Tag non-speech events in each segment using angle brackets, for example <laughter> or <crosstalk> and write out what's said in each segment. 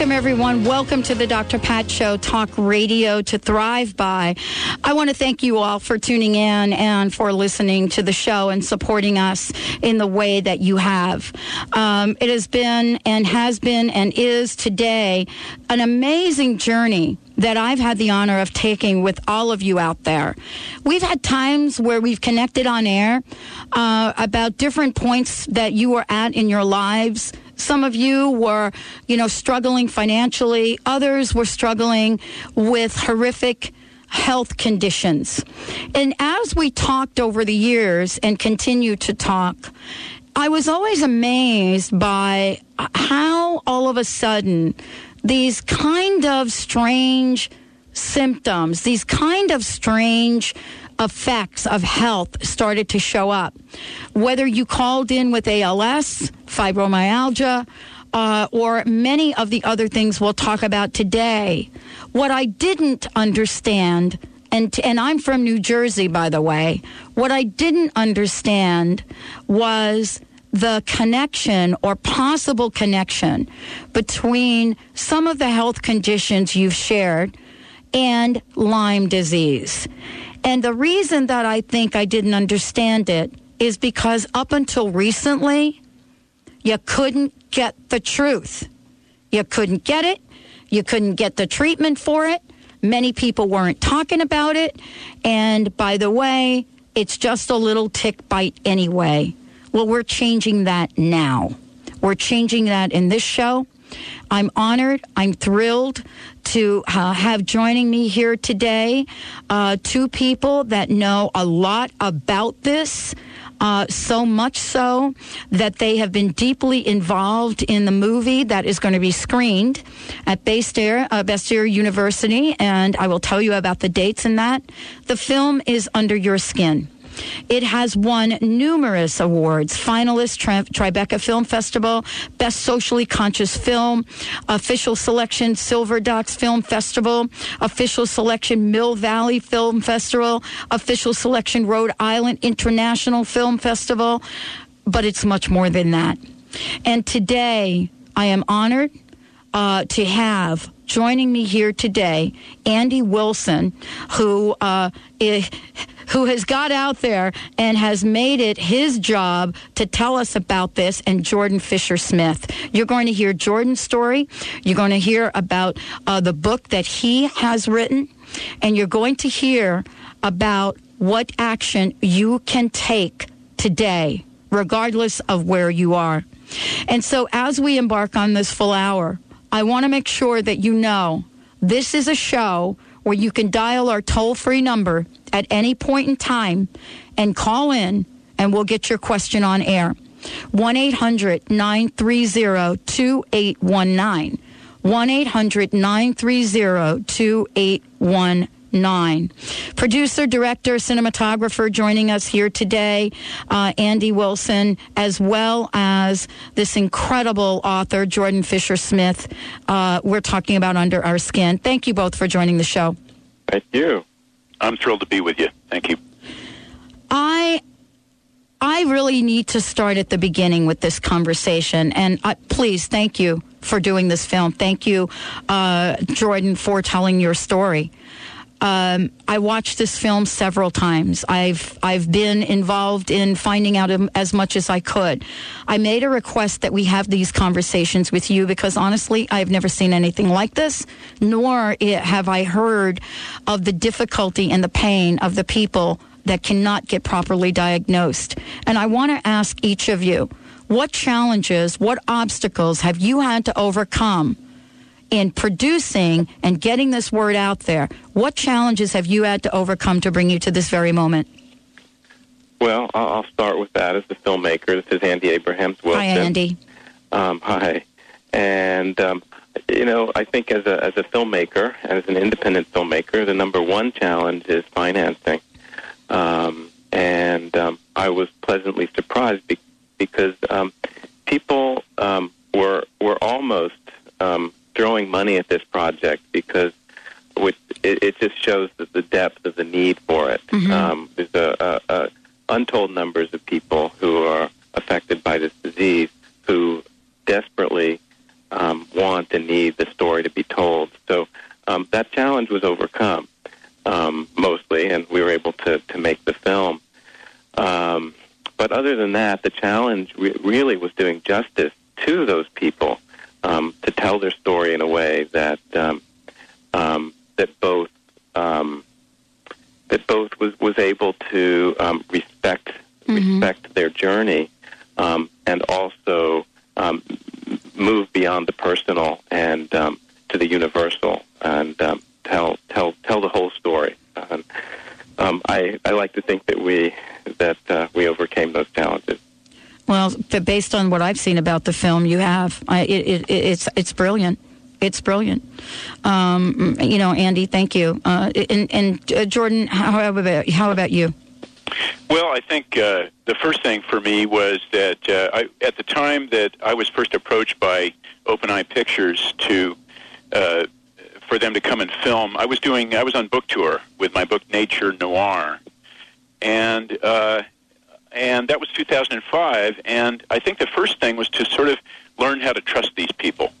Welcome, everyone. Welcome to the Dr. Pat Show, talk radio to thrive by. I want to thank you all for tuning in and for listening to the show and supporting us in the way that you have. Um, it has been and has been and is today an amazing journey that I've had the honor of taking with all of you out there. We've had times where we've connected on air uh, about different points that you were at in your lives some of you were, you know, struggling financially. Others were struggling with horrific health conditions. And as we talked over the years and continue to talk, I was always amazed by how all of a sudden these kind of strange symptoms, these kind of strange effects of health started to show up. Whether you called in with ALS, fibromyalgia, uh, or many of the other things we'll talk about today, what I didn't understand, and, and I'm from New Jersey, by the way, what I didn't understand was the connection or possible connection between some of the health conditions you've shared and Lyme disease. And the reason that I think I didn't understand it is because up until recently, you couldn't get the truth. You couldn't get it. You couldn't get the treatment for it. Many people weren't talking about it. And by the way, it's just a little tick bite anyway. Well, we're changing that now. We're changing that in this show. I'm honored. I'm thrilled to uh, have joining me here today uh, two people that know a lot about this. Uh, so much so that they have been deeply involved in the movie that is going to be screened at Bastyr, uh, Bastyr University, and I will tell you about the dates in that. The film is Under Your Skin. It has won numerous awards finalist Tri- Tribeca Film Festival, Best Socially Conscious Film, Official Selection Silver Docs Film Festival, Official Selection Mill Valley Film Festival, Official Selection Rhode Island International Film Festival. But it's much more than that. And today, I am honored uh, to have joining me here today Andy Wilson, who uh, is, who has got out there and has made it his job to tell us about this, and Jordan Fisher Smith. You're going to hear Jordan's story. You're going to hear about uh, the book that he has written, and you're going to hear about what action you can take today, regardless of where you are. And so, as we embark on this full hour, I want to make sure that you know this is a show where you can dial our toll free number at any point in time and call in, and we'll get your question on air. 1 800 930 2819. 1 800 930 2819. Producer, director, cinematographer joining us here today, uh, Andy Wilson, as well as this incredible author, Jordan Fisher Smith. Uh, we're talking about Under Our Skin. Thank you both for joining the show. Thank you. I'm thrilled to be with you. Thank you. I I really need to start at the beginning with this conversation, and uh, please, thank you for doing this film. Thank you, uh, Jordan, for telling your story. Um, I watched this film several times. I've I've been involved in finding out as much as I could. I made a request that we have these conversations with you because honestly, I've never seen anything like this, nor have I heard of the difficulty and the pain of the people that cannot get properly diagnosed. And I want to ask each of you, what challenges, what obstacles have you had to overcome? In producing and getting this word out there. What challenges have you had to overcome to bring you to this very moment? Well, I'll start with that as the filmmaker. This is Andy Abrahams Wilson. Hi, Andy. Um, hi. And, um, you know, I think as a, as a filmmaker, as an independent filmmaker, the number one challenge is financing. um, and um, I was pleasantly surprised be- because um, people um, were were almost um, throwing money at this project because which it, it just shows that the depth of the need for it. Mhm. Um, there's a, a, a untold numbers of people who are affected by this disease who desperately um, want and need the story to be told. So um, that challenge was overcome um, mostly, and we were able to, to make the film. Um, but other than that, the challenge re- really was doing justice to those people um, to tell their story in a way that um, um, that both um, that both was was able to um, respect Mhm. respect their journey um, and also um, m- move beyond the personal and um, to the universal and um, tell tell tell the whole story. Um, um, I, I like to think that we that uh, we overcame those challenges. Well, based on what I've seen about the film, you have. I, it, it, it's it's brilliant. It's brilliant. Um, you know, Andy, thank you. Uh, and and uh, Jordan, how about how about you? Well, I think uh, the first thing for me was that uh, I, at the time that I was first approached by Open Eye Pictures to uh, for them to come and film, I was doing I was on book tour with my book Nature Noir, and uh, and that was 2005. And I think the first thing was to sort of learn how to trust these people.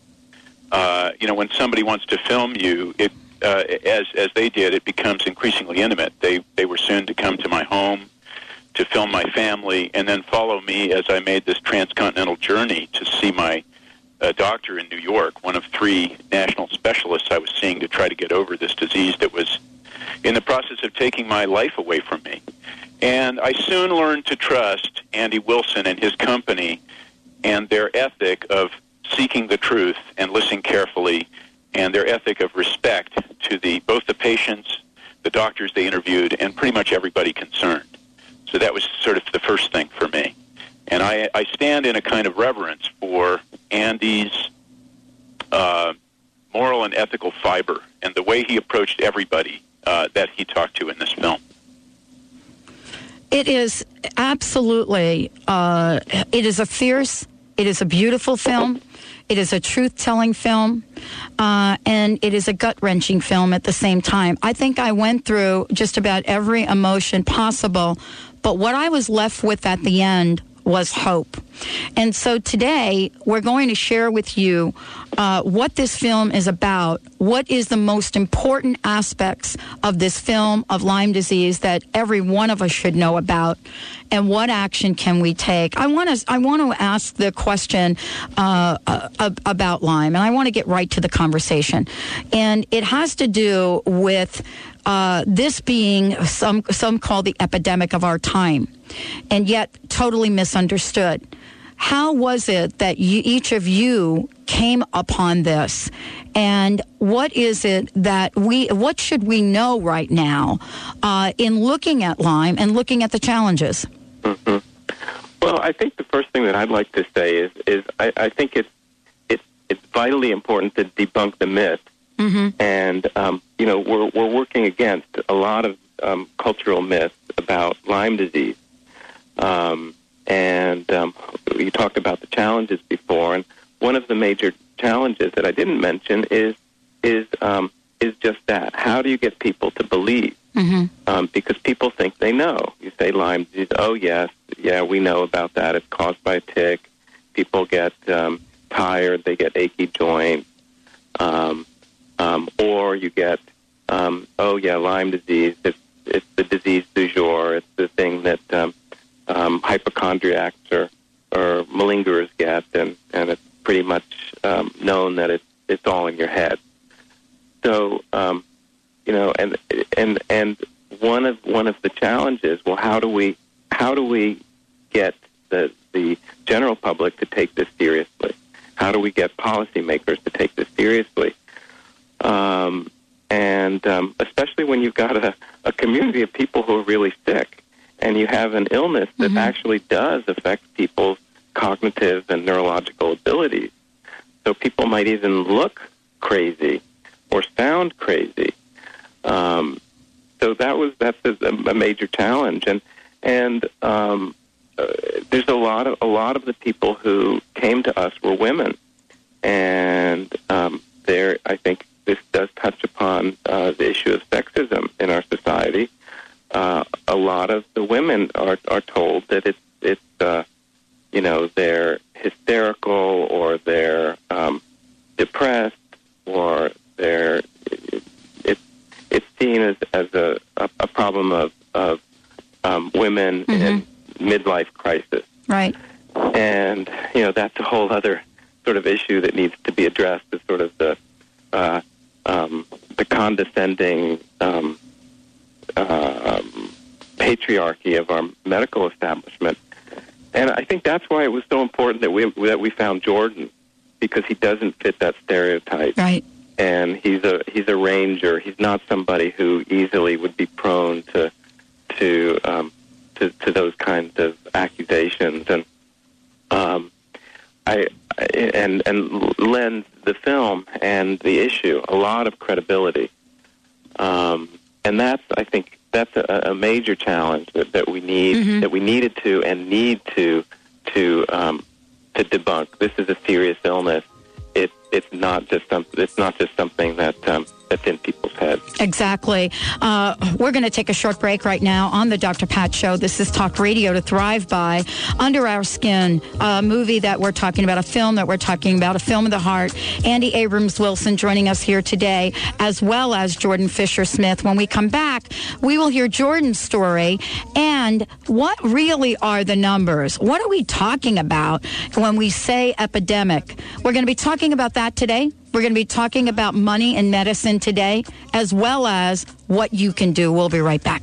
Uh, you know, when somebody wants to film you, it uh, as as they did, it increasingly intimate. They they were soon to come to my home to film my family, and then follow me as I made this transcontinental journey to see my uh, doctor in New York, one of three national specialists I was seeing to try to get over this disease that was in the process of taking my life away from me. And I soon learned to trust Andy Wilson and his company and their ethic of seeking the truth and listening carefully and their ethic of respect to the both the patients, the doctors they interviewed, and pretty much everybody concerned. So that was sort of the first thing for me. And I, I stand in a kind of reverence for Andy's uh, moral and ethical fiber and the way he approached everybody uh, that he talked to in this film. It is absolutely. Uh, it is a fierce. It is a beautiful film. It is a truth telling film. Uh, and it is a gut wrenching film at the same time. I think I went through just about every emotion possible, but what I was left with at the end was hope. And so today we're going to share with you uh, what this film is about, what is the most important aspects of this film of Lyme disease that every one of us should know about, and what action can we take. I want to I want to ask the question uh, uh, about Lyme, and I want to get right to the conversation, and it has to do with. Uh, this being some some call the epidemic of our time, and yet totally misunderstood. How was it that you, each of you came upon this, and what is it that we what should we know right now uh, in looking at Lyme and looking at the challenges? hmm Well, I think the first thing that I'd like to say is is I, I think it's it's it's vitally important to debunk the myth Mm-hmm. and um, you know we're we're working against a lot of um, cultural myths about Lyme disease. Um, and um, you talked about the challenges before, and one of the major challenges that I didn't mention is is um, is just that. How do you get people to believe? Mm-hmm. Um, because people think they know. You say Lyme disease. Oh yes, yeah, we know about that. It's caused by a tick. People get um, tired. They get achy joints. Um, um, or you get, um, oh yeah, Lyme disease. It's, it's the disease du jour. It's the thing that um, um, hypochondriacs or, or malingerers get, and, and it's pretty much um, known that it's it's all in your head. So, um, you know, and and and one of one of the challenges. Well, how do we how do we get the the general public to take this seriously? How do we get policymakers to take this seriously? Um, and um, especially when you've got a, a community of people who are really sick, and you have an illness that Mhm. actually does affect people's cognitive and neurological abilities. So people might even look crazy or sound crazy. Um, so that was that's a, a major challenge, and and um, uh, there's a lot of a lot of the people who came to us were women, and um, there I think this does touch upon uh, the issue of sexism in our society. Uh, a lot of the women are are told that it's it's uh, you know they're hysterical or they're um, depressed or they're it, it's seen as as a, a, a problem of of um, women Mhm. in midlife crisis, Right. and you know that's a whole other sort of issue that needs to be addressed. Is sort of the condescending um, um, patriarchy of our medical establishment, and I think that's why it was so important that we that we found Jordan because he doesn't fit that stereotype Right. and he's a he's a ranger. He's not somebody who easily would be prone Exactly. Uh, we're going to take a short break right now on the Dr. Pat Show. This is Talk Radio to Thrive By. Under Our Skin, a movie that we're talking about, a film that we're talking about, a film of the heart. Andy Abrams Wilson joining us here today, as well as Jordan Fisher Smith. When we come back, we will hear Jordan's story and what really are the numbers? What are we talking about when we say epidemic? We're going to be talking about that today. We're going to be talking about money and medicine today, as well as what you can do. We'll be right back.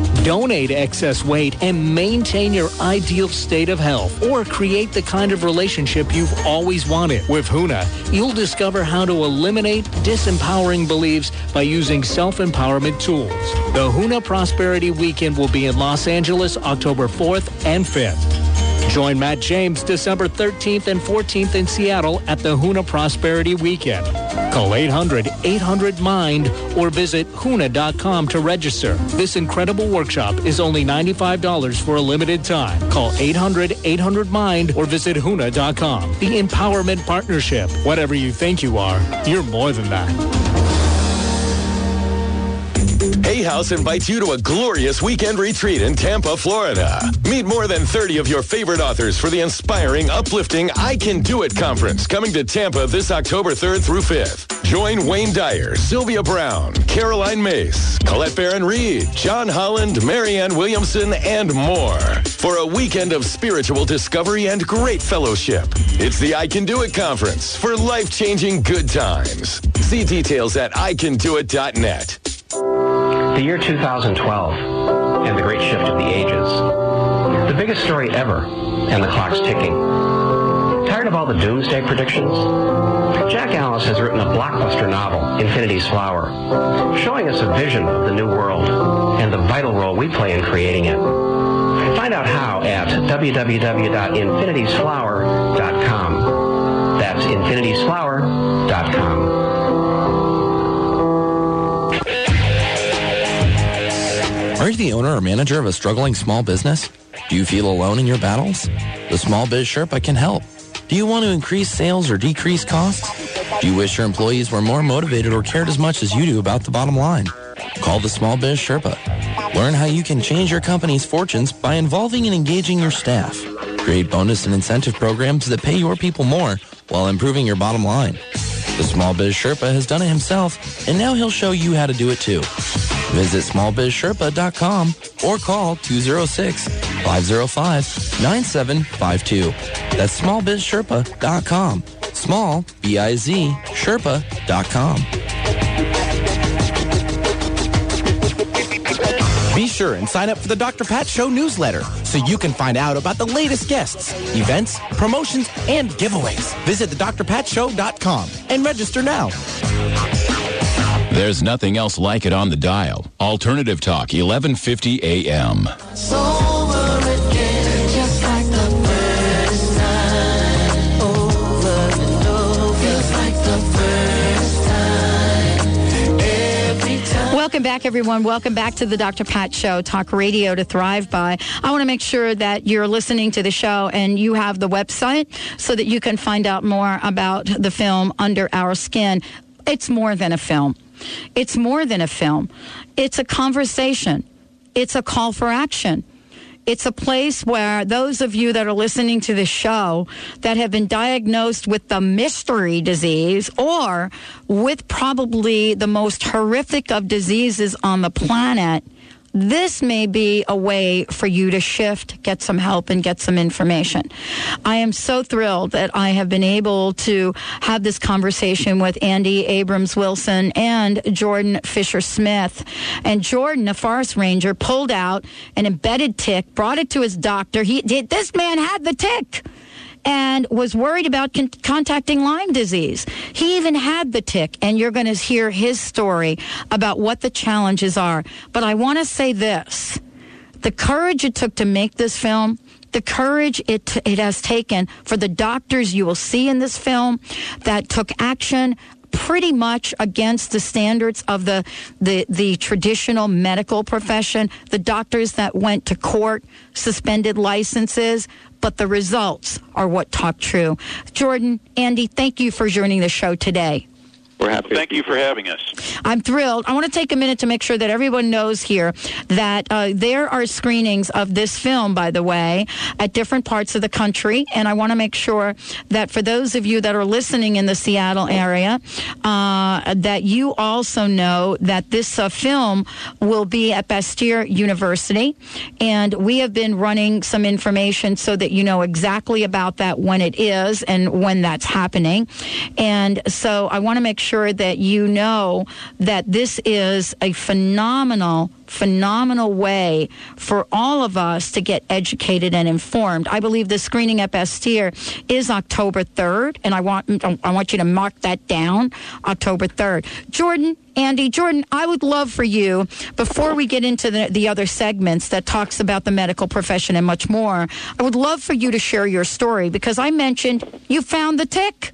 Donate excess weight and maintain your ideal state of health or create the kind of relationship you've always wanted. With Huna, you'll discover how to eliminate disempowering beliefs by using self-empowerment tools. The Huna Prosperity Weekend will be in Los Angeles October 4th and 5th. Join Matt James December 13th and 14th in Seattle at the Huna Prosperity Weekend. Call 800-800-MIND or visit HUNA.com to register. This incredible workshop is only $95 for a limited time. Call 800-800-MIND or visit HUNA.com. The Empowerment Partnership. Whatever you think you are, you're more than that. Hay House invites you to a glorious weekend retreat in Tampa, Florida. Meet more than 30 of your favorite authors for the inspiring, uplifting I Can Do It conference coming to Tampa this October 3rd through 5th. Join Wayne Dyer, Sylvia Browne, Caroline Myss, Colette Baron Reid, John Holland, Marianne Williamson, and more for a weekend of spiritual discovery and great fellowship. It's the I Can Do It conference for life-changing good times. See details at icandoit.net. The year 2012 and the great shift of the ages. The biggest story ever and the clock's ticking. Tired of all the doomsday predictions? Jack Allis has written a blockbuster novel, Infinity's Flower, showing us a vision of the new world and the vital role we play in creating it. Find out how at www.infinitiesflower.com. That's infinitiesflower.com. you the owner or manager of a struggling small business? Do you feel alone in your battles? The Small Biz Sherpa can help. Do you want to increase sales or decrease costs? Do you wish your employees were more motivated or cared as much as you do about the bottom line? Call the Small Biz Sherpa. Learn how you can change your company's fortunes by involving and engaging your staff. Create bonus and incentive programs that pay your people more while improving your bottom line. The Small Biz Sherpa has done it himself, and now he'll show you how to do it too. Visit smallbizsherpa.com or call 206-505-9752. That's smallbizsherpa.com. Small, B-I-Z, Sherpa.com. Be sure and sign up for the Dr. Pat Show newsletter so you can find out about the latest guests, events, promotions, and giveaways. Visit the thedrpatshow.com and register now. There's nothing else like it on the dial. Alternative Talk, 1150 AM. Welcome back, everyone. Welcome back to the Dr. Pat Show, Talk Radio to Thrive By. I want to make sure that you're listening to the show and you have the website so that you can find out more about the film Under Our Skin. It's more than a film. It's more than a film. It's a conversation. It's a call for action. It's a place where those of you that are listening to the show that have been diagnosed with the mystery disease or with probably the most horrific of diseases on the planet, this may be a way for you to shift, get some help, and get some information. I am so thrilled that I have been able to have this conversation with Andy Abrams Wilson and Jordan Fisher Smith. And Jordan, a forest ranger, pulled out an embedded tick, brought it to his doctor. He did. This man had the tick and was worried about con- contacting Lyme disease. He even had the tick, and you're going to hear his story about what the challenges are. But I want to say this the courage it took to make this film. The courage it, it has taken for the doctors you will see in this film that took action pretty much against the standards of the, the, the traditional medical profession, the doctors that went to court, suspended licenses, but the results are what talk true. Jordan, Andy, thank you for joining the show today. We're happy. Thank you for having us. I'm thrilled. I want to take a minute to make sure that everyone knows here that uh, there are screenings of this film, by the way, at different parts of the country. And I want to make sure that for those of you that are listening in the Seattle area, uh, that you also know that this uh, film will be at Bastyr University. And we have been running some information so that you know exactly about that when it is and when that's happening. And so I want to make sure that you know that this is a phenomenal phenomenal way for all of us to get educated and informed. I believe the screening at Bastyr is October 3rd, and I want I want you to mark that down, October 3rd. Jordan, Andy, Jordan, I would love for you, before we get into the, the other segments that talks about the medical profession and much more, I would love for you to share your story because I mentioned you found the tick.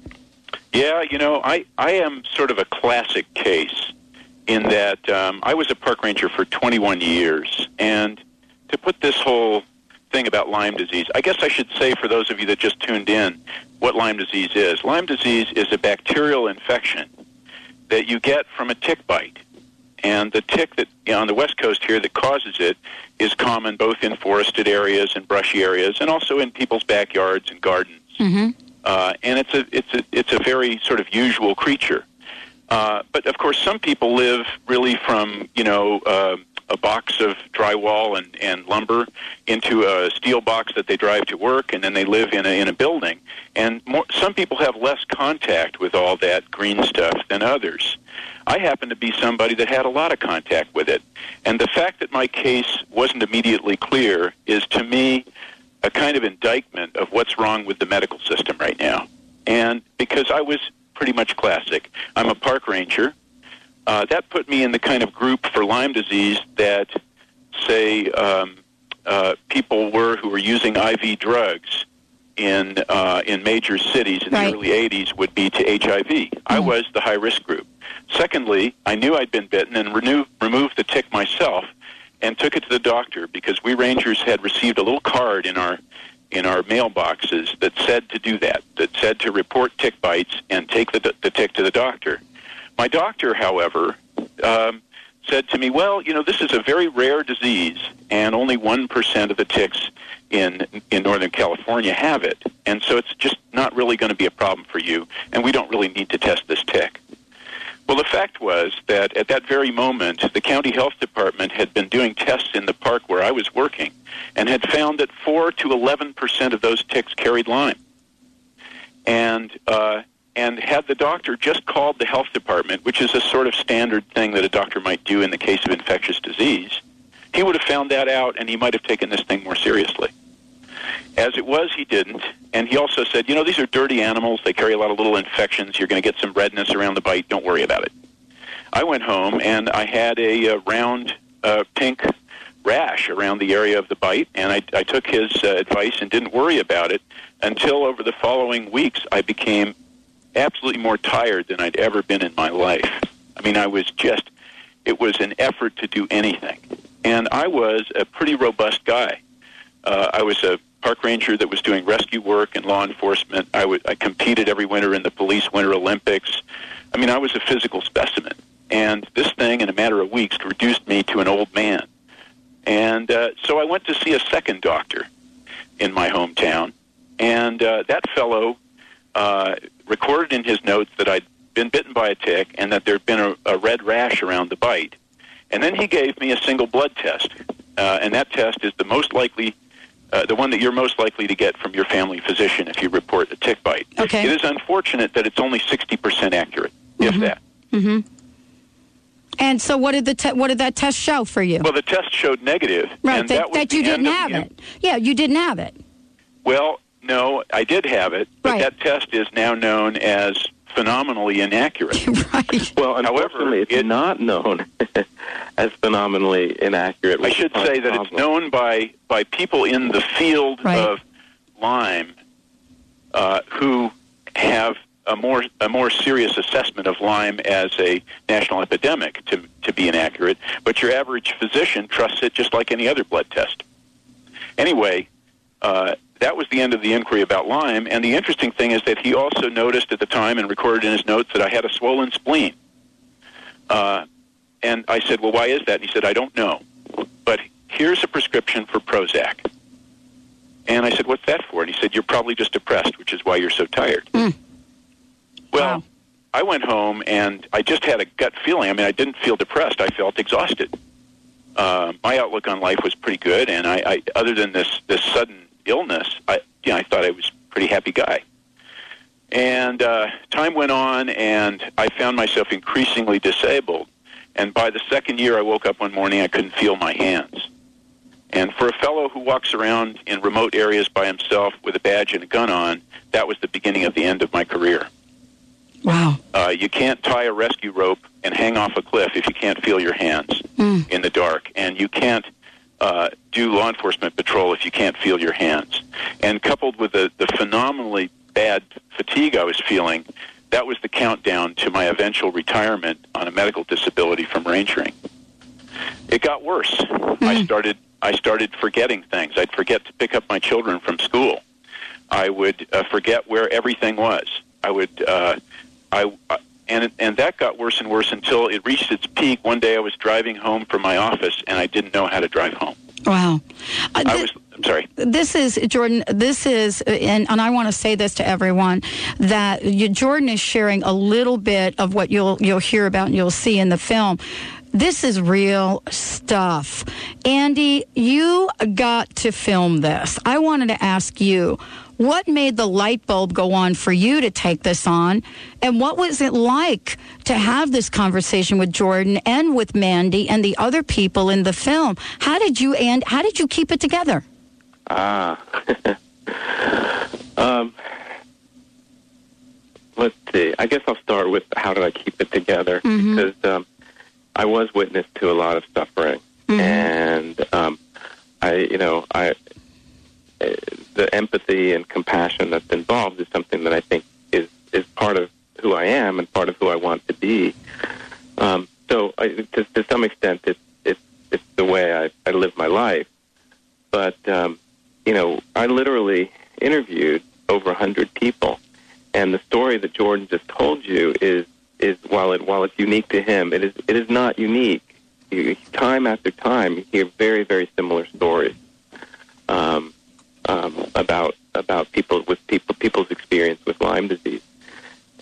Yeah, you know, I, I am sort of a classic case in that um, I was a park ranger for 21 years. And to put this whole thing about Lyme disease, I guess I should say for those of you that just tuned in what Lyme disease is. Lyme disease is a bacterial infection that you get from a tick bite. And the tick that you know, on the west coast here that causes it is common both in forested areas and brushy areas, and also in people's backyards and gardens. Mm-hmm. Uh, and it's a it's a it's a very sort of usual creature. Uh, but of course, some people live really from you know uh, a box of drywall and, and lumber into a steel box that they drive to work, and then they live in a in a building. And more, some people have less contact with all that green stuff than others. I happen to be somebody that had a lot of contact with it, and the fact that my case wasn't immediately clear is to me a kind of indictment of what's wrong with the medical system right now. And because I was pretty much classic, I'm a park ranger. Uh, that put me in the kind of group for Lyme disease that, say, um, uh, people were who were using IV drugs in uh, in major cities in Right. the early '80s would be to HIV. I was the high risk group. Secondly, I knew I'd been bitten and renew, removed the tick myself and took it to the doctor because we rangers had received a little card in our in our mailboxes that said to do that, that said to report tick bites and take the, the tick to the doctor. My doctor, however, um, said to me, "Well, you know, this is a very rare disease, and only one percent of the ticks in in Northern California have it, and so it's just not really going to be a problem for you, and we don't really need to test this tick." Well, the fact was that at that very moment, the county health department had been doing tests in the park where I was working and had found that 4 to 11 percent of those ticks carried Lyme. And, uh, and had the doctor just called the health department, which is a sort of standard thing that a doctor might do in the case of infectious disease, he would have found that out and he might have taken this thing more seriously. As it was, he didn't. And he also said, you know, these are dirty animals. They carry a lot of little infections. You're going to get some redness around the bite. Don't worry about it. I went home and I had a uh, round uh, pink rash around the area of the bite, and I, I took his uh, advice and didn't worry about it until over the following weeks I became absolutely more tired than I'd ever been in my life. I mean, I was just, it was an effort to do anything. And I was a pretty robust guy. Uh, I was a park ranger that was doing rescue work and law enforcement. I competed every winter in the police winter Olympics. I mean, I was a physical specimen. And this thing, in a matter of weeks, reduced me to an old man. And uh, so I went to see a second doctor in my hometown. And uh, that fellow uh, recorded in his notes that I'd been bitten by a tick and that there'd been a, a red rash around the bite. And then he gave me a single blood test. Uh, and that test is the most likely, uh, the one that you're most likely to get from your family physician if you report a tick bite. Okay. It is unfortunate that it's only 60% accurate, if that. hmm And so, what did the te- what did that test show for you? Well, the test showed negative, right, and that, that, that you didn't have it. Yeah, you didn't have it. Well, no, I did have it, but Right. that test is now known as phenomenally inaccurate. <laughs> right. Well, unfortunately, it's not known <laughs> as phenomenally inaccurate. I should say that it's known by by people in the field Right. of Lyme uh, who have a more a more serious assessment of Lyme as a national epidemic to to be inaccurate. But your average physician trusts it just like any other blood test. Anyway, uh, that was the end of the inquiry about Lyme. And the interesting thing is that he also noticed at the time and recorded in his notes that I had a swollen spleen. Uh, and I said, Well, why is that? And he said, I don't know. But here's a prescription for Prozac. And I said, What's that for? And he said, You're probably just depressed, which is why you're so tired. Well, I went home and I just had a gut feeling. I mean, I didn't feel depressed, I felt exhausted. Uh, my outlook on life was pretty good, and I, I other than this, this sudden illness, I, you know, I thought I was a pretty happy guy. And uh, time went on, and I found myself increasingly disabled. And by the second year, I woke up one morning, I couldn't feel my hands. And for a fellow who walks around in remote areas by himself with a badge and a gun on, that was the beginning of the end of my career. Wow. Uh, you can't tie a rescue rope and hang off a cliff if you can't feel your hands Mm. in the dark, and you can't uh, do law enforcement patrol if you can't feel your hands. And coupled with the, the phenomenally bad fatigue I was feeling, that was the countdown to my eventual retirement on a medical disability from rangering. It got worse. I started I started forgetting things. I'd forget to pick up my children from school. I would uh, forget where everything was. I would uh, I, I and and that got worse and worse until it reached its peak. One day I was driving home from my office and I didn't know how to drive home. Wow. Uh, I was I'm sorry. this is Jordan. This is, and, and I want to say this to everyone that you, Jordan is sharing a little bit of what you'll you'll hear about and you'll see in the film. This is real stuff. Andy, you got to film this. I wanted to ask you. What made the light bulb go on for you to take this on? And what was it like to have this conversation with Jordan and with Mandy and the other people in the film? How did you and how did you keep it together? Ah. <laughs> um, let's see. I guess I'll start with how did I keep it together Mhm. because um, I was witness to a lot of suffering, and um, I, you know, I uh, the empathy and compassion that's involved is something that I think is is part of who I am and part of who I want to be. Um, so, I, to, to some extent, it's it's it's the way I, I live my life. But um, you know, I literally interviewed over a hundred people, and the story that Jordan just told you is is while it while it's unique to him, it is it is not unique. You, time after time, you hear very very similar stories about about people with people people's experience with Lyme disease,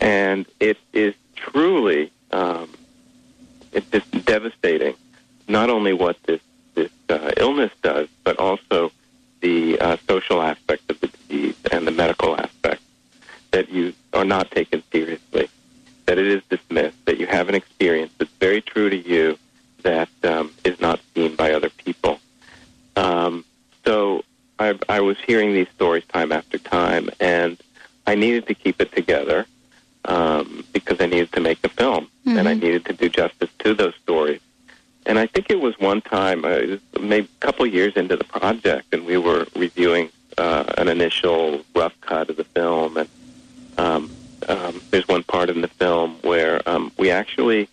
and it is truly um, it's just devastating. Not only what this this uh, illness does, but also the uh, social aspect of the disease and the medical aspect that you are not taken seriously, that it is dismissed, that you have an experience that's very true to you that um, is not seen by other people. I, I was hearing these stories time after time, and I needed to keep it together um, because I needed to make a film, and I needed to do justice to those stories. And I think it was one time, uh, maybe a couple years into the project, and we were reviewing uh, an initial rough cut of the film, and um, um, there's one part in the film where um, we actually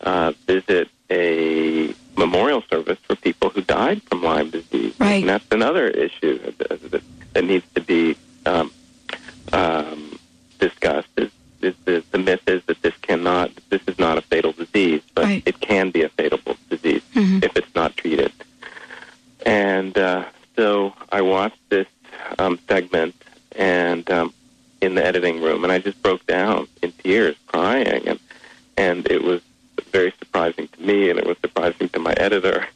uh, visit a memorial service for people who died from Lyme disease. Right. And that's another issue that, that, needs to be um, um, discussed. Is, is the, the myth is that this cannot, this is not a fatal disease, but Right. it can be a fatal disease if it's not treated. And uh, so I watched this um, segment and um, in the editing room, and I just broke down in tears, crying, and and it was very surprising to me, and it was surprising to my editor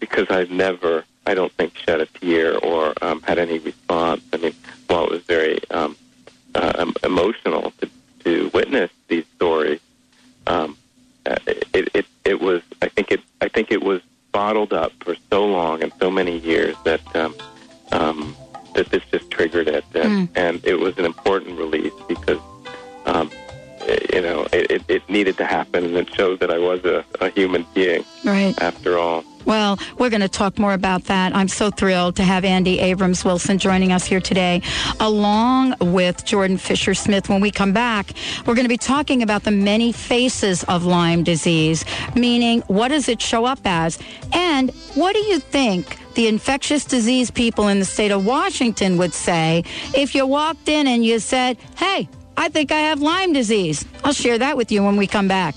because I've never, I don't think, shed a tear or um, had any response. I mean, while it was very um, uh, emotional to, to witness these stories, um, uh, it, it it was. I think it. I think it was bottled up for so long and so many years that um, um, that this just triggered it, and, and it was an important release needed to happen, and it showed that I was a, a human being Right. after all. Well, we're going to talk more about that. I'm so thrilled to have Andy Abrams Wilson joining us here today, along with Jordan Fisher Smith. When we come back, we're going to be talking about the many faces of Lyme disease, meaning what does it show up as? And what do you think? The infectious disease people in the state of Washington would say if you walked in and you said, Hey, I think I have Lyme disease. I'll share that with you when we come back.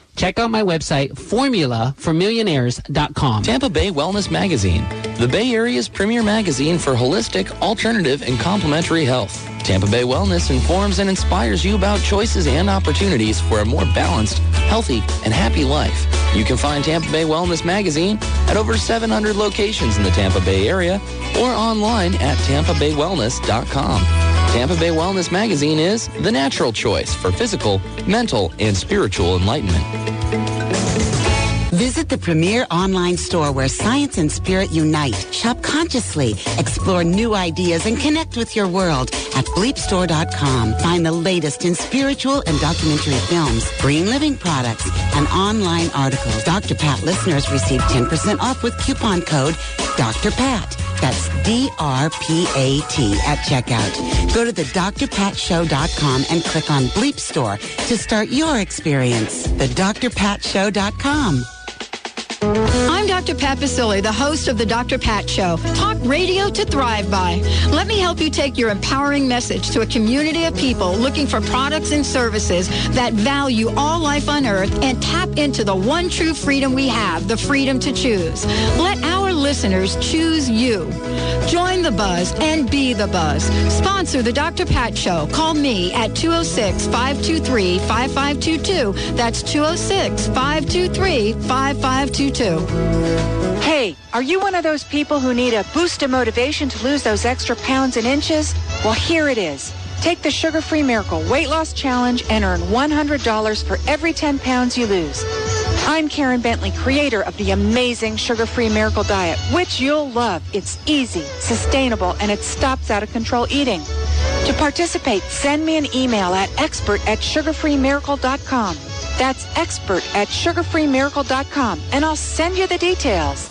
Check out my website, formulaformillionaires.com. Tampa Bay Wellness Magazine, the Bay Area's premier magazine for holistic, alternative, and complementary health. Tampa Bay Wellness informs and inspires you about choices and opportunities for a more balanced, healthy, and happy life. You can find Tampa Bay Wellness Magazine at over 700 locations in the Tampa Bay area or online at tampa bay tampabaywellness.com. Tampa Bay Wellness Magazine is the natural choice for physical, mental, and spiritual enlightenment. Visit the premier online store where science and spirit unite. Shop consciously, explore new ideas, and connect with your world at bleepstore.com. Find the latest in spiritual and documentary films, green living products, and online articles. Dr. Pat listeners receive 10% off with coupon code Dr. Pat. That's D-R-P-A-T at checkout. Go to the drpatshow.com and click on Bleep Store to start your experience. The drpatshow.com. I'm Dr. Pat Baccili, the host of the Dr. Pat Show. Talk radio to thrive by. Let me help you take your empowering message to a community of people looking for products and services that value all life on earth and tap into the one true freedom we have, the freedom to choose. Let our listeners choose you. Join the buzz and be the buzz. Sponsor the Dr. Pat Show. Call me at 206-523-5522. That's 206-523-5522. Hey, are you one of those people who need a boost of motivation to lose those extra pounds and inches? Well, here it is. Take the Sugar Free Miracle Weight Loss Challenge and earn $100 for every 10 pounds you lose. I'm Karen Bentley, creator of the amazing Sugar Free Miracle Diet, which you'll love. It's easy, sustainable, and it stops out of control eating. To participate, send me an email at expert at sugarfreemiracle.com. That's expert at sugarfreemiracle.com, and I'll send you the details.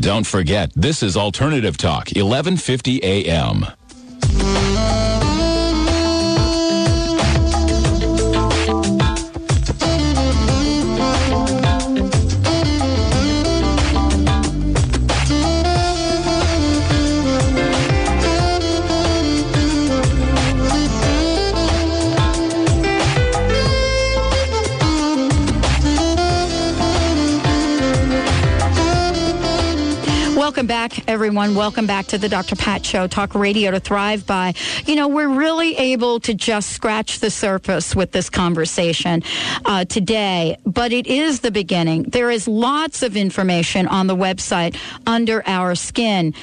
Don't forget, this is Alternative Talk, 1150 a.m. Welcome back, everyone. Welcome back to the Dr. Pat Show, Talk Radio to Thrive By. You know, we're really able to just scratch the surface with this conversation uh, today, but it is the beginning. There is lots of information on the website under our skin.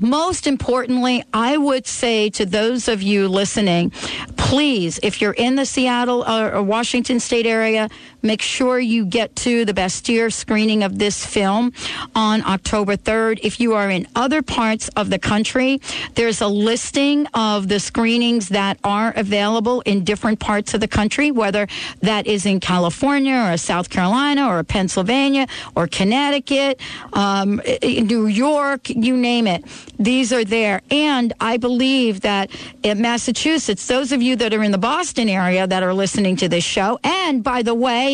Most importantly, I would say to those of you listening, please, if you're in the Seattle or Washington state area, make sure you get to the Bastyr screening of this film on October 3rd. If you are in other parts of the country, there's a listing of the screenings that are available in different parts of the country, whether that is in California or South Carolina or Pennsylvania or Connecticut, um, New York, you name it. These are there. And I believe that in Massachusetts, those of you that are in the Boston area that are listening to this show, and by the way,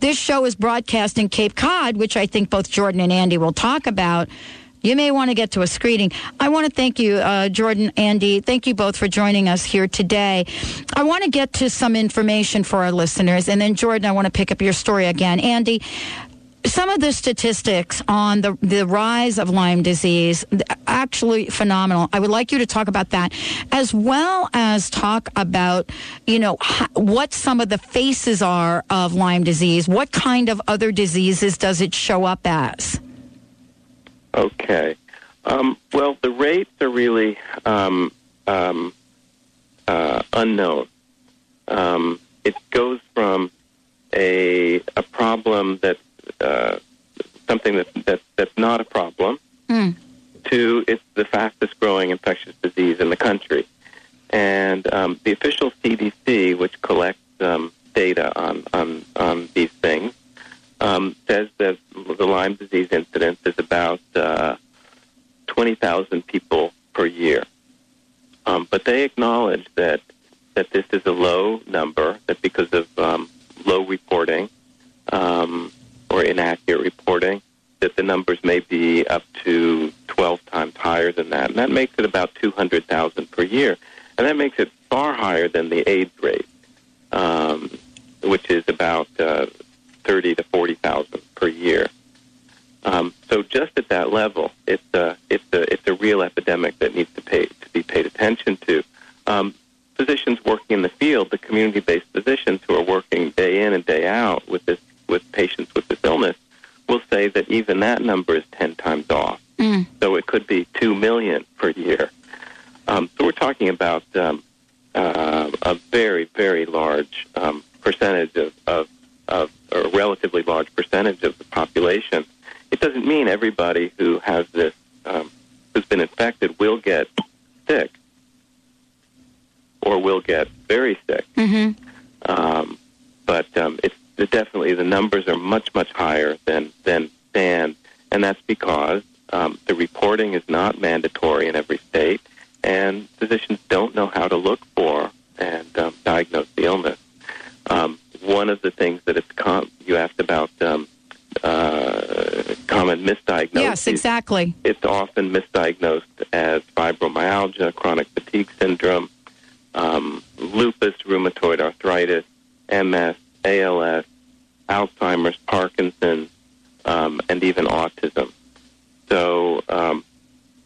this show is broadcast in Cape Cod, which I think both Jordan and Andy will talk about. You may want to get to a screening. I want to thank you, uh, Jordan, Andy. Thank you both for joining us here today. I want to get to some information for our listeners, and then Jordan, I want to pick up your story again. Andy, some of the statistics on the, the rise of Lyme disease actually phenomenal. I would like you to talk about that as well as talk about, you know, what some of the faces are of Lyme disease. What kind of other diseases does it show up as? Okay. Um, well, the rates are really um, um, uh, unknown. Um, it goes from a a problem that's uh, something that, that that's not a problem Mm. to it's the fastest growing infectious disease in the country. And um, the official CDC, which collects um, data on, on, on these things, um, says that the Lyme disease incidence is about uh, 20,000 people per year. Um, but they acknowledge that, that this is a low number, that because of um, low reporting um, or inaccurate reporting, that the numbers may be up to 12 times higher than that. And that makes it about 200,000 per year. And that makes it far higher than the AIDS rate, um, which is about uh, 30 to 40,000 per year. Um, so just at that level, it's a, it's a, it's a real epidemic that needs to, pay, to be paid attention to. Um, physicians working in the field, the community-based physicians who are working day in and day out with this with patients with this illness, will say that even that number is 10 times off. Mm. So it could be 2 million per year. Um, so we're talking about um, uh, a very, very large um, percentage of, of, of, or a relatively large percentage of the population. It doesn't mean everybody who has this, um, who's been infected, will get sick or will get very sick. Mm-hmm. Um, but um, it's it definitely the numbers are much much higher than than stand, and that's because um, the reporting is not mandatory in every state, and physicians don't know how to look for and um, diagnose the illness. Um, one of the things that it's com- you asked about um, uh, common misdiagnosis. Yes, exactly. It's often misdiagnosed as fibromyalgia, chronic fatigue syndrome, um, lupus, rheumatoid arthritis, MS, ALS, Alzheimer's, Parkinson's, um, and even autism. So, um,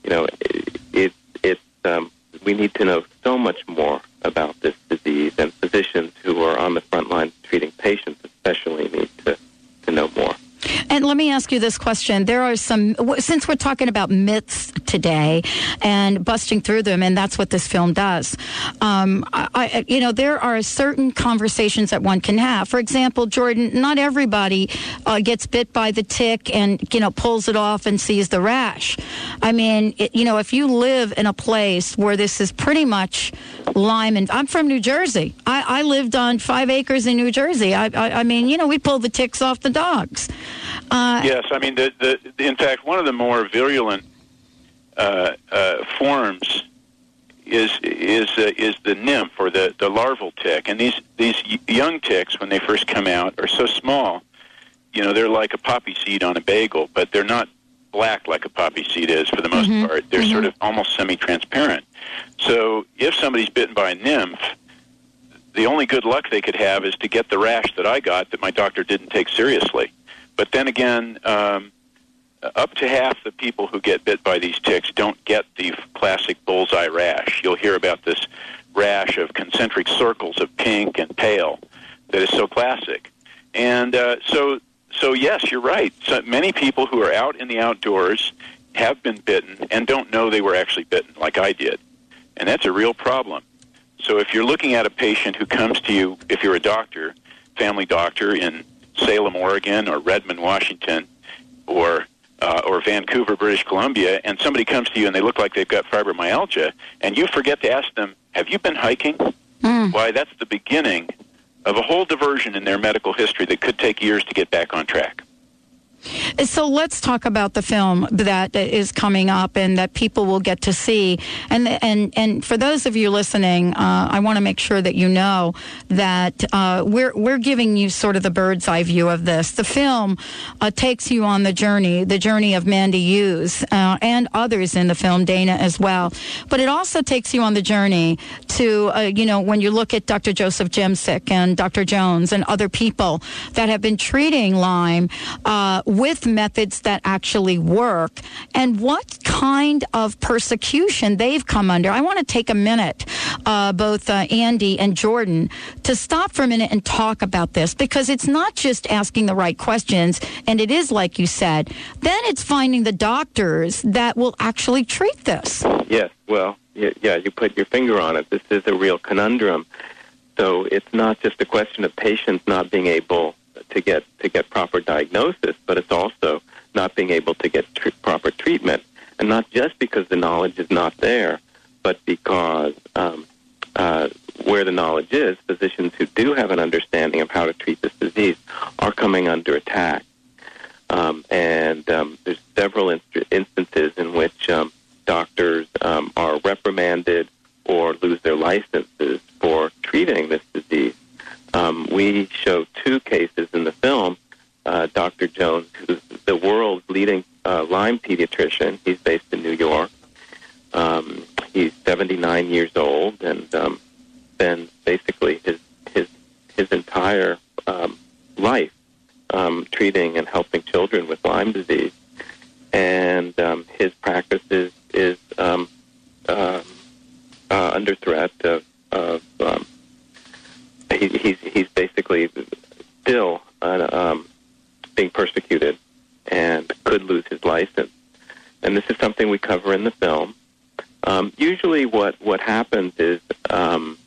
you know, it, it, it's um, we need to know so much more about this disease, and physicians who are on the front line treating patients especially need to, to know more. And let me ask you this question. There are some, since we're talking about myths today and busting through them, and that's what this film does. Um, I, you know, there are certain conversations that one can have. For example, Jordan, not everybody uh, gets bit by the tick and, you know, pulls it off and sees the rash. I mean, it, you know, if you live in a place where this is pretty much Lyme, and I'm from New Jersey. I, I lived on five acres in New Jersey. I, I, I mean, you know, we pulled the ticks off the dogs. Uh, yes, I mean, the, the, in fact, one of the more virulent uh, uh, forms is is uh, is the nymph or the, the larval tick, and these these young ticks when they first come out are so small, you know, they're like a poppy seed on a bagel, but they're not black like a poppy seed is for the most Mhm, part. They're mhm. sort of almost semi-transparent. So if somebody's bitten by a nymph, the only good luck they could have is to get the rash that I got that my doctor didn't take seriously. But then again, um, up to half the people who get bit by these ticks don't get the classic bullseye rash. You'll hear about this rash of concentric circles of pink and pale that is so classic. And uh, so, so yes, you're right. So many people who are out in the outdoors have been bitten and don't know they were actually bitten, like I did, and that's a real problem. So if you're looking at a patient who comes to you, if you're a doctor, family doctor in Salem, Oregon, or Redmond, Washington, or uh, or Vancouver, British Columbia, and somebody comes to you and they look like they've got fibromyalgia, and you forget to ask them, "Have you been hiking?" Why, that's the beginning of a whole diversion in their medical history that could take years to get back on track. So let's talk about the film that is coming up and that people will get to see. And and and for those of you listening, uh, I want to make sure that you know that uh, we're we're giving you sort of the bird's eye view of this. The film uh, takes you on the journey, the journey of Mandy Hughes uh, and others in the film, Dana as well. But it also takes you on the journey to uh, you know when you look at Dr. Joseph Jemsek and Dr. Jones and other people that have been treating Lyme. With methods that actually work and what kind of persecution they've come under. I want to take a minute, uh, both uh, Andy and Jordan, to stop for a minute and talk about this because it's not just asking the right questions, and it is like you said. Then it's finding the doctors that will actually treat this. Yes, well, yeah, you put your finger on it. This is a real conundrum. So it's not just a question of patients not being able to get to get proper diagnosis, but it's also not being able to get tr- proper treatment, and not just because the knowledge is not there, but because um, uh, where the knowledge is, physicians who do have an understanding of how to treat this disease are coming under attack. Um, and um, there's several inst- instances in which um, doctors um, are reprimanded or lose their licenses for treating this disease. Um, we show two cases in the film. Uh, Dr. Jones, who's the world's leading uh, Lyme pediatrician, he's based in New York. Um, he's 79 years old, and um, been basically his his his entire um, life um, treating and helping children with Lyme disease. And um, his practice is is um, um, uh, under threat of, of um, he, he's he's basically still uh, um, being persecuted and could lose his license. And this is something we cover in the film. Um, usually, what what happens is um,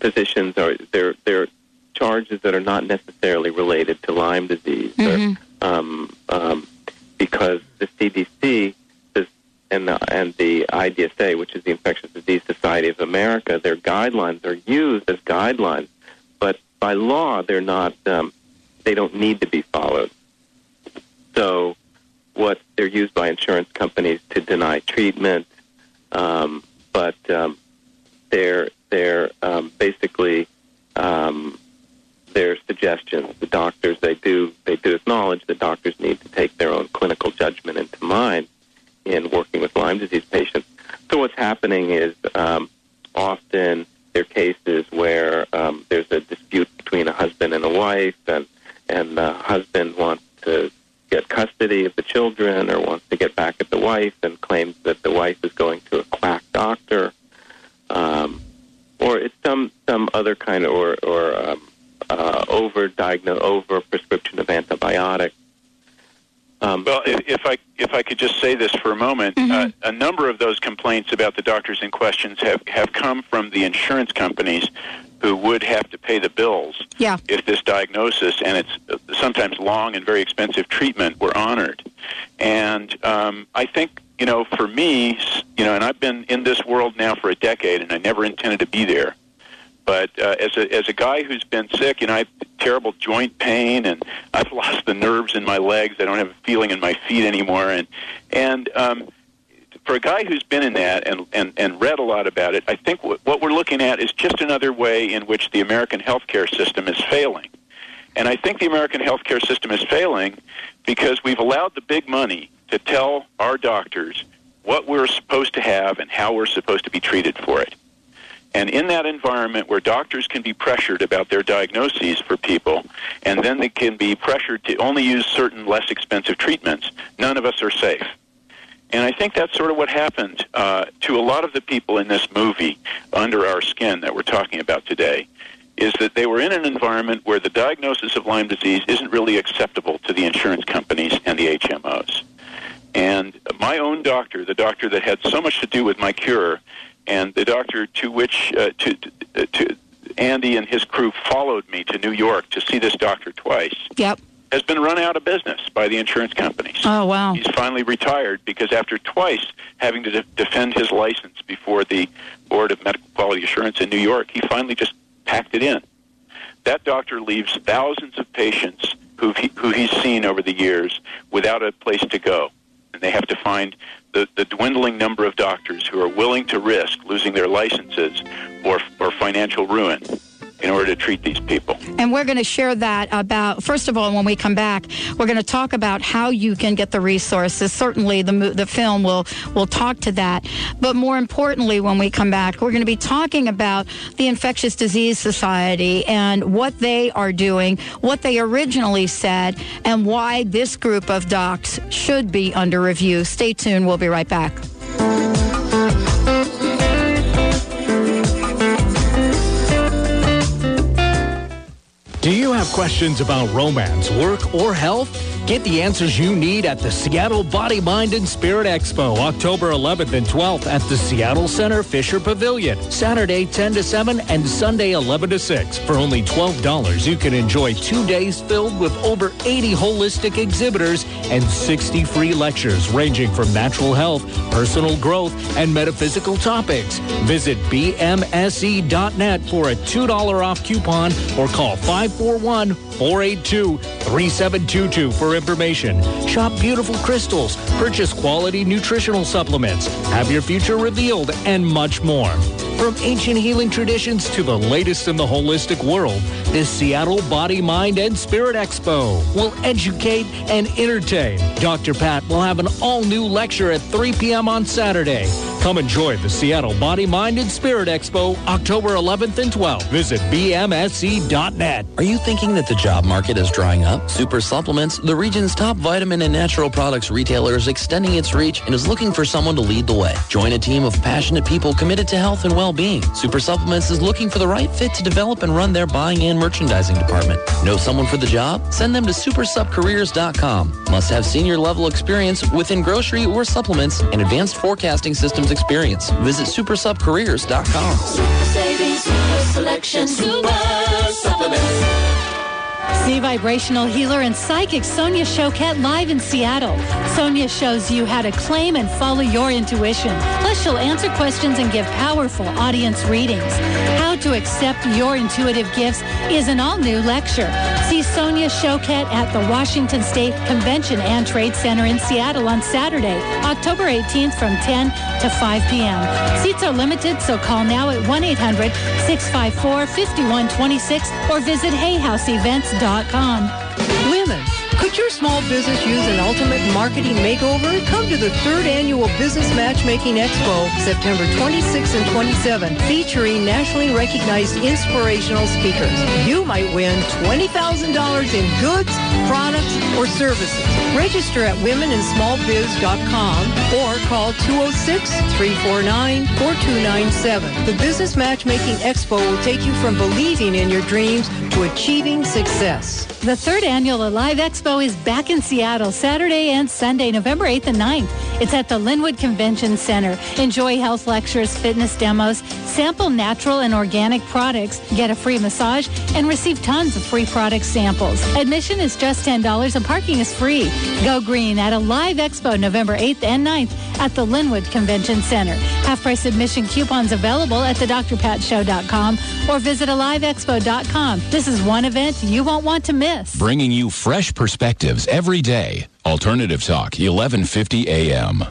physicians are they're they're charges that are not necessarily related to Lyme disease, or, um, um, because the CDC and the, and the IDSA, which is the Infectious Disease Society of America, their guidelines are used as guidelines, but by law they're not. Um, they don't need to be followed. So, what they're used by insurance companies to deny treatment, um, but um, they're they're um, basically um, their suggestions. The doctors they do they do acknowledge that doctors need to take their own clinical judgment into mind in working with Lyme disease patients. So what's happening is um, often there are cases where um, there's a dispute between a husband and a wife, and and the husband wants to get custody of the children or wants to get back at the wife and claims that the wife is going to a quack doctor, um, or it's some some other kind of or or um, uh, over diagnose over prescription of antibiotics. Um, Well, if, if I if I could just say this for a moment, uh, a number of those complaints about the doctors in questions have have come from the insurance companies who would have to pay the bills Yeah. if this diagnosis and its sometimes long and very expensive treatment were honored. And um, I think you know, for me, you know, and I've been in this world now for a decade, and I never intended to be there. But uh, as a as a guy who's been sick, you know, I have terrible joint pain, and I've <laughs> lost the nerves in my legs. I don't have a feeling in my feet anymore, and and um, for a guy who's been in that and, and, and read a lot about it, I think what, what we're looking at is just another way in which the American healthcare system is failing. And I think the American healthcare system is failing because we've allowed the big money to tell our doctors what we're supposed to have and how we're supposed to be treated for it. And in that environment where doctors can be pressured about their diagnoses for people, and then they can be pressured to only use certain less expensive treatments, none of us are safe. And I think that's sort of what happened uh, to a lot of the people in this movie, Under Our Skin, that we're talking about today, is that they were in an environment where the diagnosis of Lyme disease isn't really acceptable to the insurance companies and the HMOs. And my own doctor, the doctor that had so much to do with my cure, and the doctor to which uh, to, to, to Andy and his crew followed me to New York to see this doctor twice Yep. has been run out of business by the insurance companies. Oh, wow. He's finally retired because after twice having to de- defend his license before the Board of Medical Quality Assurance in New York, he finally just packed it in. That doctor leaves thousands of patients who he, who he's seen over the years without a place to go, and they have to find the, the dwindling number of doctors who are willing to risk losing their licenses or or financial ruin in order to treat these people. And we're going to share that about, first of all, when we come back, we're going to talk about how you can get the resources. Certainly, the, the film will, will talk to that. But more importantly, when we come back, we're going to be talking about the Infectious Disease Society and what they are doing, what they originally said, and why this group of docs should be under review. Stay tuned. We'll be right back. Questions about romance, work, or health? Get the answers you need at the Seattle Body, Mind, and Spirit Expo, October 11th and 12th at the Seattle Center Fisher Pavilion. Saturday 10 to 7 and Sunday 11 to 6. For only $12, you can enjoy two days filled with over 80 holistic exhibitors and 60 free lectures ranging from natural health, personal growth, and metaphysical topics. Visit bmse.net for a $2 off coupon or call 541 482 3722 for information. Shop beautiful crystals, purchase quality nutritional supplements, have your future revealed, and much more. From ancient healing traditions to the latest in the holistic world, this Seattle Body, Mind, and Spirit Expo will educate and entertain. Dr. Pat will have an all-new lecture at 3 p.m. on Saturday. Come enjoy the Seattle Body, Mind, and Spirit Expo October 11th and 12th. Visit bmse.net. Are you thinking that the job market is drying up? Super Supplements, the region's top vitamin and natural products retailer, is extending its reach and is looking for someone to lead the way. Join a team of passionate people committed to health and well-being. Super Supplements is looking for the right fit to develop and run their buying and merchandising department. Know someone for the job? Send them to supersupcareers.com. Must have senior level experience within grocery or supplements and advanced forecasting systems experience. Visit supersupcareers.com. Super savings, super selection, super supplements. See vibrational healer and psychic Sonia Choquette live in Seattle. Sonia shows you how to claim and follow your intuition. Plus, she'll answer questions and give powerful audience readings. How to accept your intuitive gifts is an all-new lecture. See Sonia Choquette at the Washington State Convention and Trade Center in Seattle on Saturday, October 18th from 10 to 5 p.m. Seats are limited, so call now at 1-800-654-5126 or visit hayhouseevents.com. Women, could your small business use an ultimate marketing makeover? Come to the third annual Business Matchmaking Expo, September 26 and 27, featuring nationally recognized inspirational speakers. You might win $20,000 in goods, products, or services. Register at womeninSmallBiz.com or call 206-349-4297. The Business Matchmaking Expo will take you from believing in your dreams to achieving success. The third annual Alive Expo is back in Seattle Saturday and Sunday, November 8th and 9th. It's at the Lynnwood Convention Center. Enjoy health lectures, fitness demos, sample natural and organic products, get a free massage, and receive tons of free product samples. Admission is just $10 and parking is free. Go green at Alive Expo November 8th and 9th at the Lynnwood Convention Center. Half-price admission coupons available at thedrpatshow.com or visit aliveexpo.com. This is one event you won't want to miss. Bringing you fresh perspectives every day. Alternative Talk, 1150 a.m.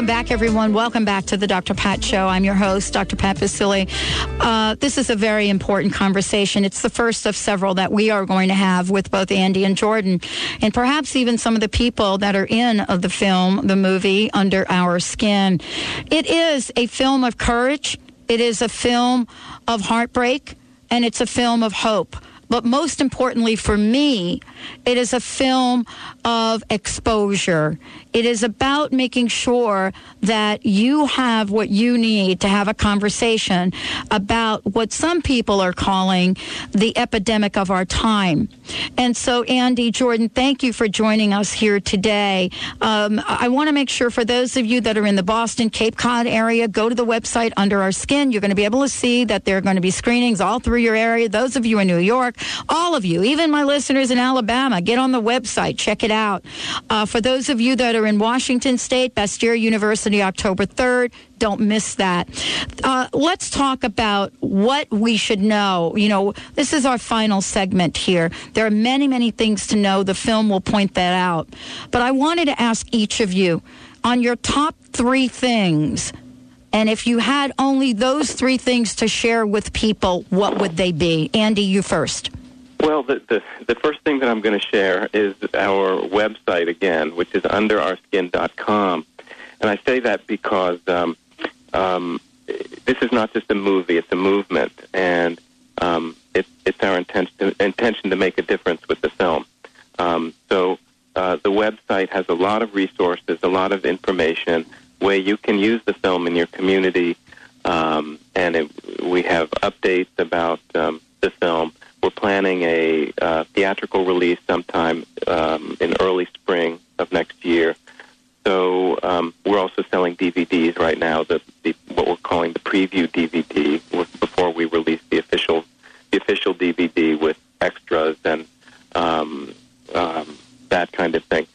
Welcome back, everyone. Welcome back to the Dr. Pat Show. I'm your host, Dr. Pat Baccili. Uh, this is a very important conversation. It's the first of several that we are going to have with both Andy and Jordan, and perhaps even some of the people that are in of the film, the movie, Under Our Skin. It is a film of courage. It is a film of heartbreak, and it's a film of hope. But most importantly for me, it is a film of exposure. It is about making sure that you have what you need to have a conversation about what some people are calling the epidemic of our time. And so, Andy, Jordan, thank you for joining us here today. Um, I want to make sure for those of you that are in the Boston, Cape Cod area, go to the website Under Our Skin. You're going to be able to see that there are going to be screenings all through your area. Those of you in New York, all of you, even my listeners in Alabama, get on the website, check it out. Uh, for those of you that are in Washington State, Bastyr University, October 3rd, don't miss that. Uh, let's talk about what we should know. You know, this is our final segment here. There are many, many things to know. The film will point that out. But I wanted to ask each of you on your top three things. And if you had only those three things to share with people, what would they be? Andy, you first. Well, the, the, the first thing that I'm going to share is our website again, which is underourskin.com. And I say that because um, um, this is not just a movie, it's a movement. And um, it, it's our intention, intention to make a difference with the film. Um, so uh, the website has a lot of resources, a lot of information where you can use the film in your community. Um, and it, we have updates about um, the film. We're planning a uh, theatrical release sometime um, in early spring of next year. So um, we're also selling DVDs right now. The, the what we're calling the preview DVD before we release the official the official DVD with extras and um, um, that kind of thing.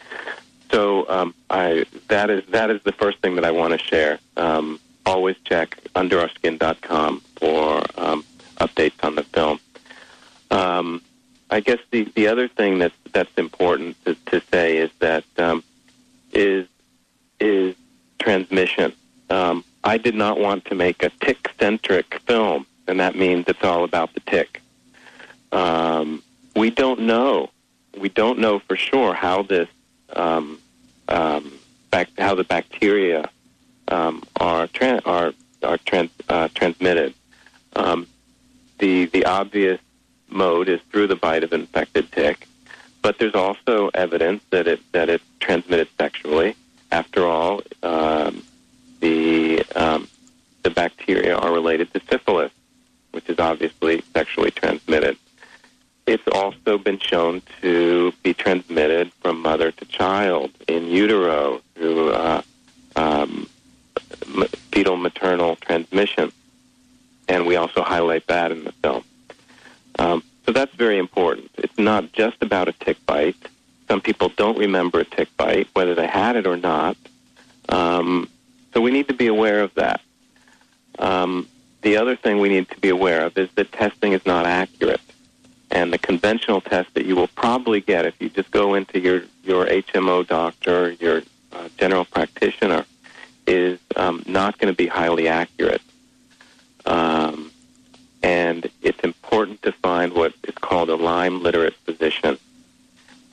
So um, I that is that is the first thing that I want to share. Um, always check underourskin.com for um, updates on the film. Um, I guess the, the other thing that that's important to, to say is that um, is is transmission. Um, I did not want to make a tick centric film, and that means it's all about the tick. Um, we don't know. We don't know for sure how this um, um, bac- how the bacteria um, are tran- are are trans- uh, transmitted. Um, the the obvious mode is through the bite of infected tick, but there's also evidence that it that it's transmitted sexually. After all, um, the um, the bacteria are related to syphilis, which is obviously sexually transmitted. It's also been shown to be transmitted from mother to child in utero through uh, um, fetal maternal transmission, and we also highlight that in the film. Um, so that's very important. It's not just about a tick bite. Some people don't remember a tick bite, whether they had it or not. Um, so we need to be aware of that. Um, the other thing we need to be aware of is that testing is not accurate. And the conventional test that you will probably get if you just go into your, your HMO doctor, your uh, general practitioner, is um, not going to be highly accurate. Um, and it's important to find what is called a Lyme literate physician.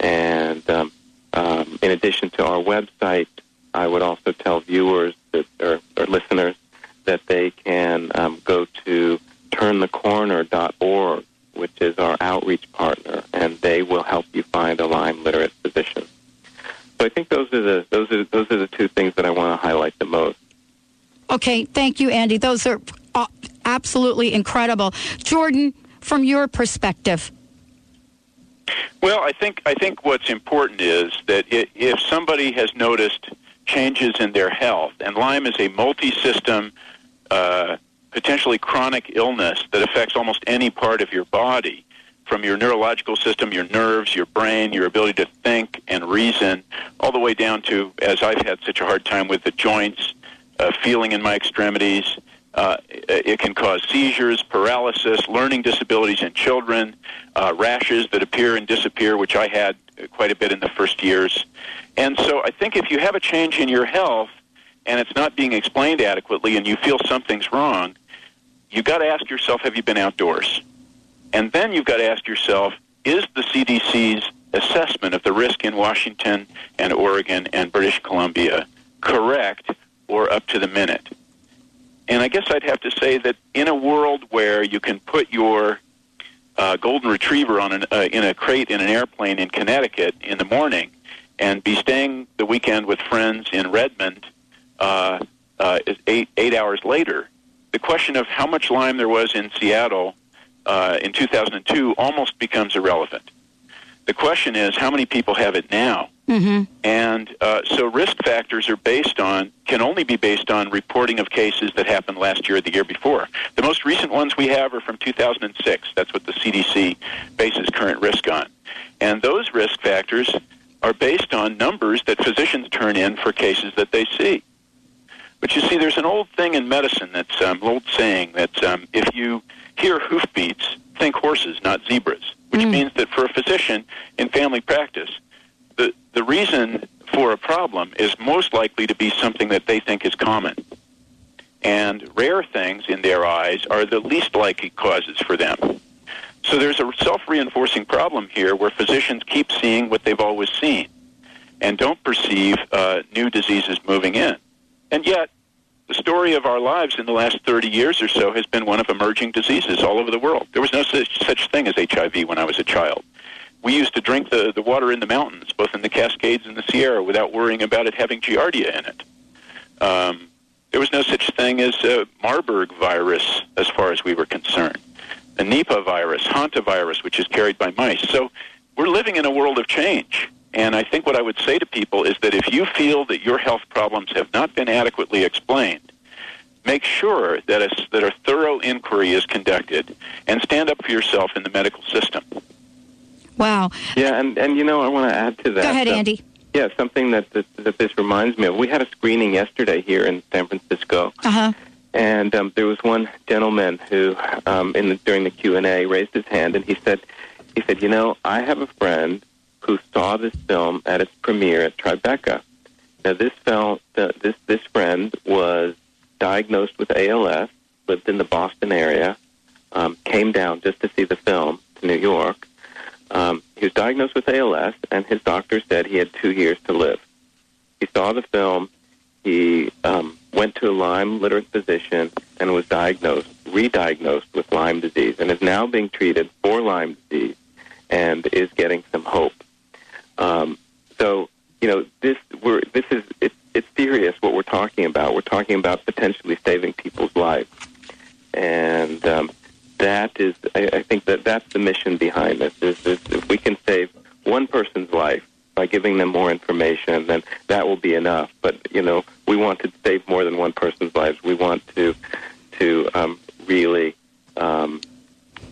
And um, um, in addition to our website, I would also tell viewers that, or, or listeners that they can um, go to turnthecorner.org, which is our outreach partner, and they will help you find a Lyme literate physician. So I think those are the those are those are the two things that I want to highlight the most. Okay, thank you, Andy. Those are uh, absolutely incredible. Jordan, from your perspective, Well, I think I think what's important is that i if somebody has noticed changes in their health. And Lyme is a multi-system, uh, potentially chronic illness that affects almost any part of your body, from your neurological system, your nerves, your brain, your ability to think and reason, all the way down to, as I've had such a hard time with the joints, uh, feeling in my extremities. Uh, it can cause seizures, paralysis, learning disabilities in children, uh, rashes that appear and disappear, which I had quite a bit in the first years. And so I think if you have a change in your health and it's not being explained adequately and you feel something's wrong, you've got to ask yourself, have you been outdoors? And then you've got to ask yourself, is the CDC's assessment of the risk in Washington and Oregon and British Columbia correct or up to the minute? And I guess I'd have to say that in a world where you can put your uh, golden retriever on an, uh, in a crate in an airplane in Connecticut in the morning and be staying the weekend with friends in Redmond uh, uh, eight eight hours later. The question of how much Lyme there was in Seattle uh, in 2002 almost becomes irrelevant. The question is how many people have it now. Mm-hmm. And uh, so risk factors are based on, can only be based on reporting of cases that happened last year or the year before. The most recent ones we have are from 2006. That's what the CDC bases current risk on. And those risk factors are based on numbers that physicians turn in for cases that they see. But you see, there's an old thing in medicine that's um, an old saying that um, if you hear hoofbeats, think horses, not zebras, which means that for a physician in family practice, the, the reason for a problem is most likely to be something that they think is common. And rare things in their eyes are the least likely causes for them. So there's a self reinforcing problem here where physicians keep seeing what they've always seen and don't perceive uh, new diseases moving in. And yet, the story of our lives in the last 30 years or so has been one of emerging diseases all over the world. There was no such, such thing as HIV when I was a child. We used to drink the, the water in the mountains, both in the Cascades and the Sierra, without worrying about it having Giardia in it. Um, there was no such thing as uh, Marburg virus as far as we were concerned. The Nipah virus, hantavirus, which is carried by mice. So we're living in a world of change. And I think what I would say to people is that if you feel that your health problems have not been adequately explained, make sure that a, that a thorough inquiry is conducted and stand up for yourself in the medical system. Wow. Yeah, and, and you know, I want to add to that. Go ahead, um, Andy. Yeah, something that, that that this reminds me of. We had a screening yesterday here in San Francisco, Uh huh. and um, there was one gentleman who, um, in the, during the Q and A, raised his hand and he said, he said, you know, I have a friend who saw this film at its premiere at Tribeca. Now, this film, this this friend was diagnosed with ALS, lived in the Boston area, um, came down just to see the film to New York. Um, he was diagnosed with ALS, and his doctor said he had two years to live. He saw the film. He um, went to a Lyme literate physician and was diagnosed, re-diagnosed with Lyme disease, and is now being treated for Lyme disease and is getting some hope. Um, so, you know, this we're this is it's it's serious what we're talking about. We're talking about potentially saving people's lives, and um, that is, I, I think that that's the mission behind this. Is, is if we can save one person's life by giving them more information, then that will be enough. But you know, we want to save more than one person's lives. We want to to um, really um,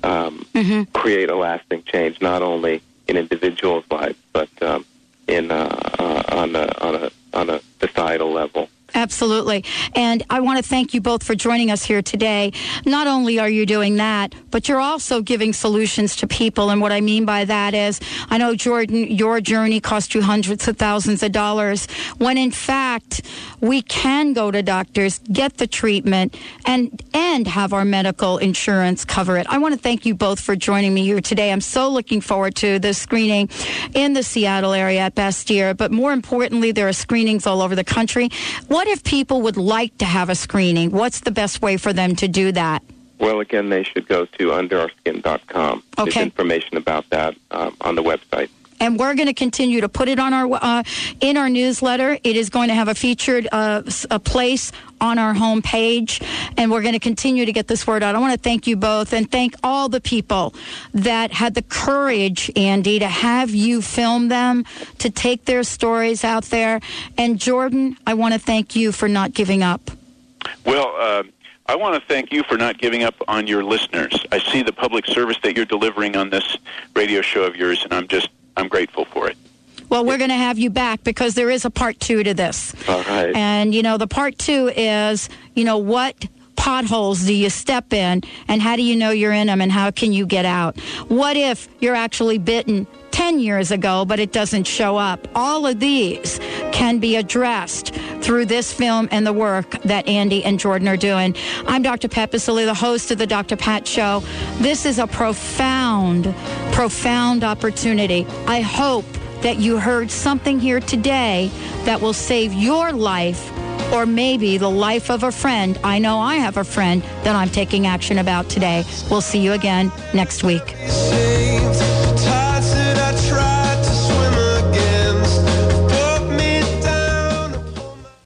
um, create a lasting change, not only in individuals' lives, but um, in uh, uh, on a on a on a societal level. Absolutely. And I want to thank you both for joining us here today. Not only are you doing that, but you're also giving solutions to people. And what I mean by that is, I know, Jordan, your journey cost you hundreds of thousands of dollars, when in fact, we can go to doctors, get the treatment, and, and have our medical insurance cover it. I want to thank you both for joining me here today. I'm so looking forward to the screening in the Seattle area at Bastyr, but more importantly, there are screenings all over the country. What if people would like to have a screening? What's the best way for them to do that? Well, again, they should go to underourskin.com. There's information about that um, on the website. And we're going to continue to put it on our uh, in our newsletter. It is going to have a featured uh, a place on our homepage, and we're going to continue to get this word out. I want to thank you both and thank all the people that had the courage, Andy, to have you film them, to take their stories out there. And Jordan, I want to thank you for not giving up. Well, uh, I want to thank you for not giving up on your listeners. I see the public service that you're delivering on this radio show of yours, and I'm just I'm grateful for it. Well, we're going to have you back because there is a part two to this. All right. And, you know, the part two is, you know, what potholes do you step in and how do you know you're in them and how can you get out? What if you're actually bitten 10 years ago, but it doesn't show up? All of these can be addressed through this film and the work that Andy and Jordan are doing. I'm Dr. Pat Baccili, the host of the Dr. Pat Show. This is a profound, profound opportunity. I hope that you heard something here today that will save your life or maybe the life of a friend. I know I have a friend that I'm taking action about today. We'll see you again next week.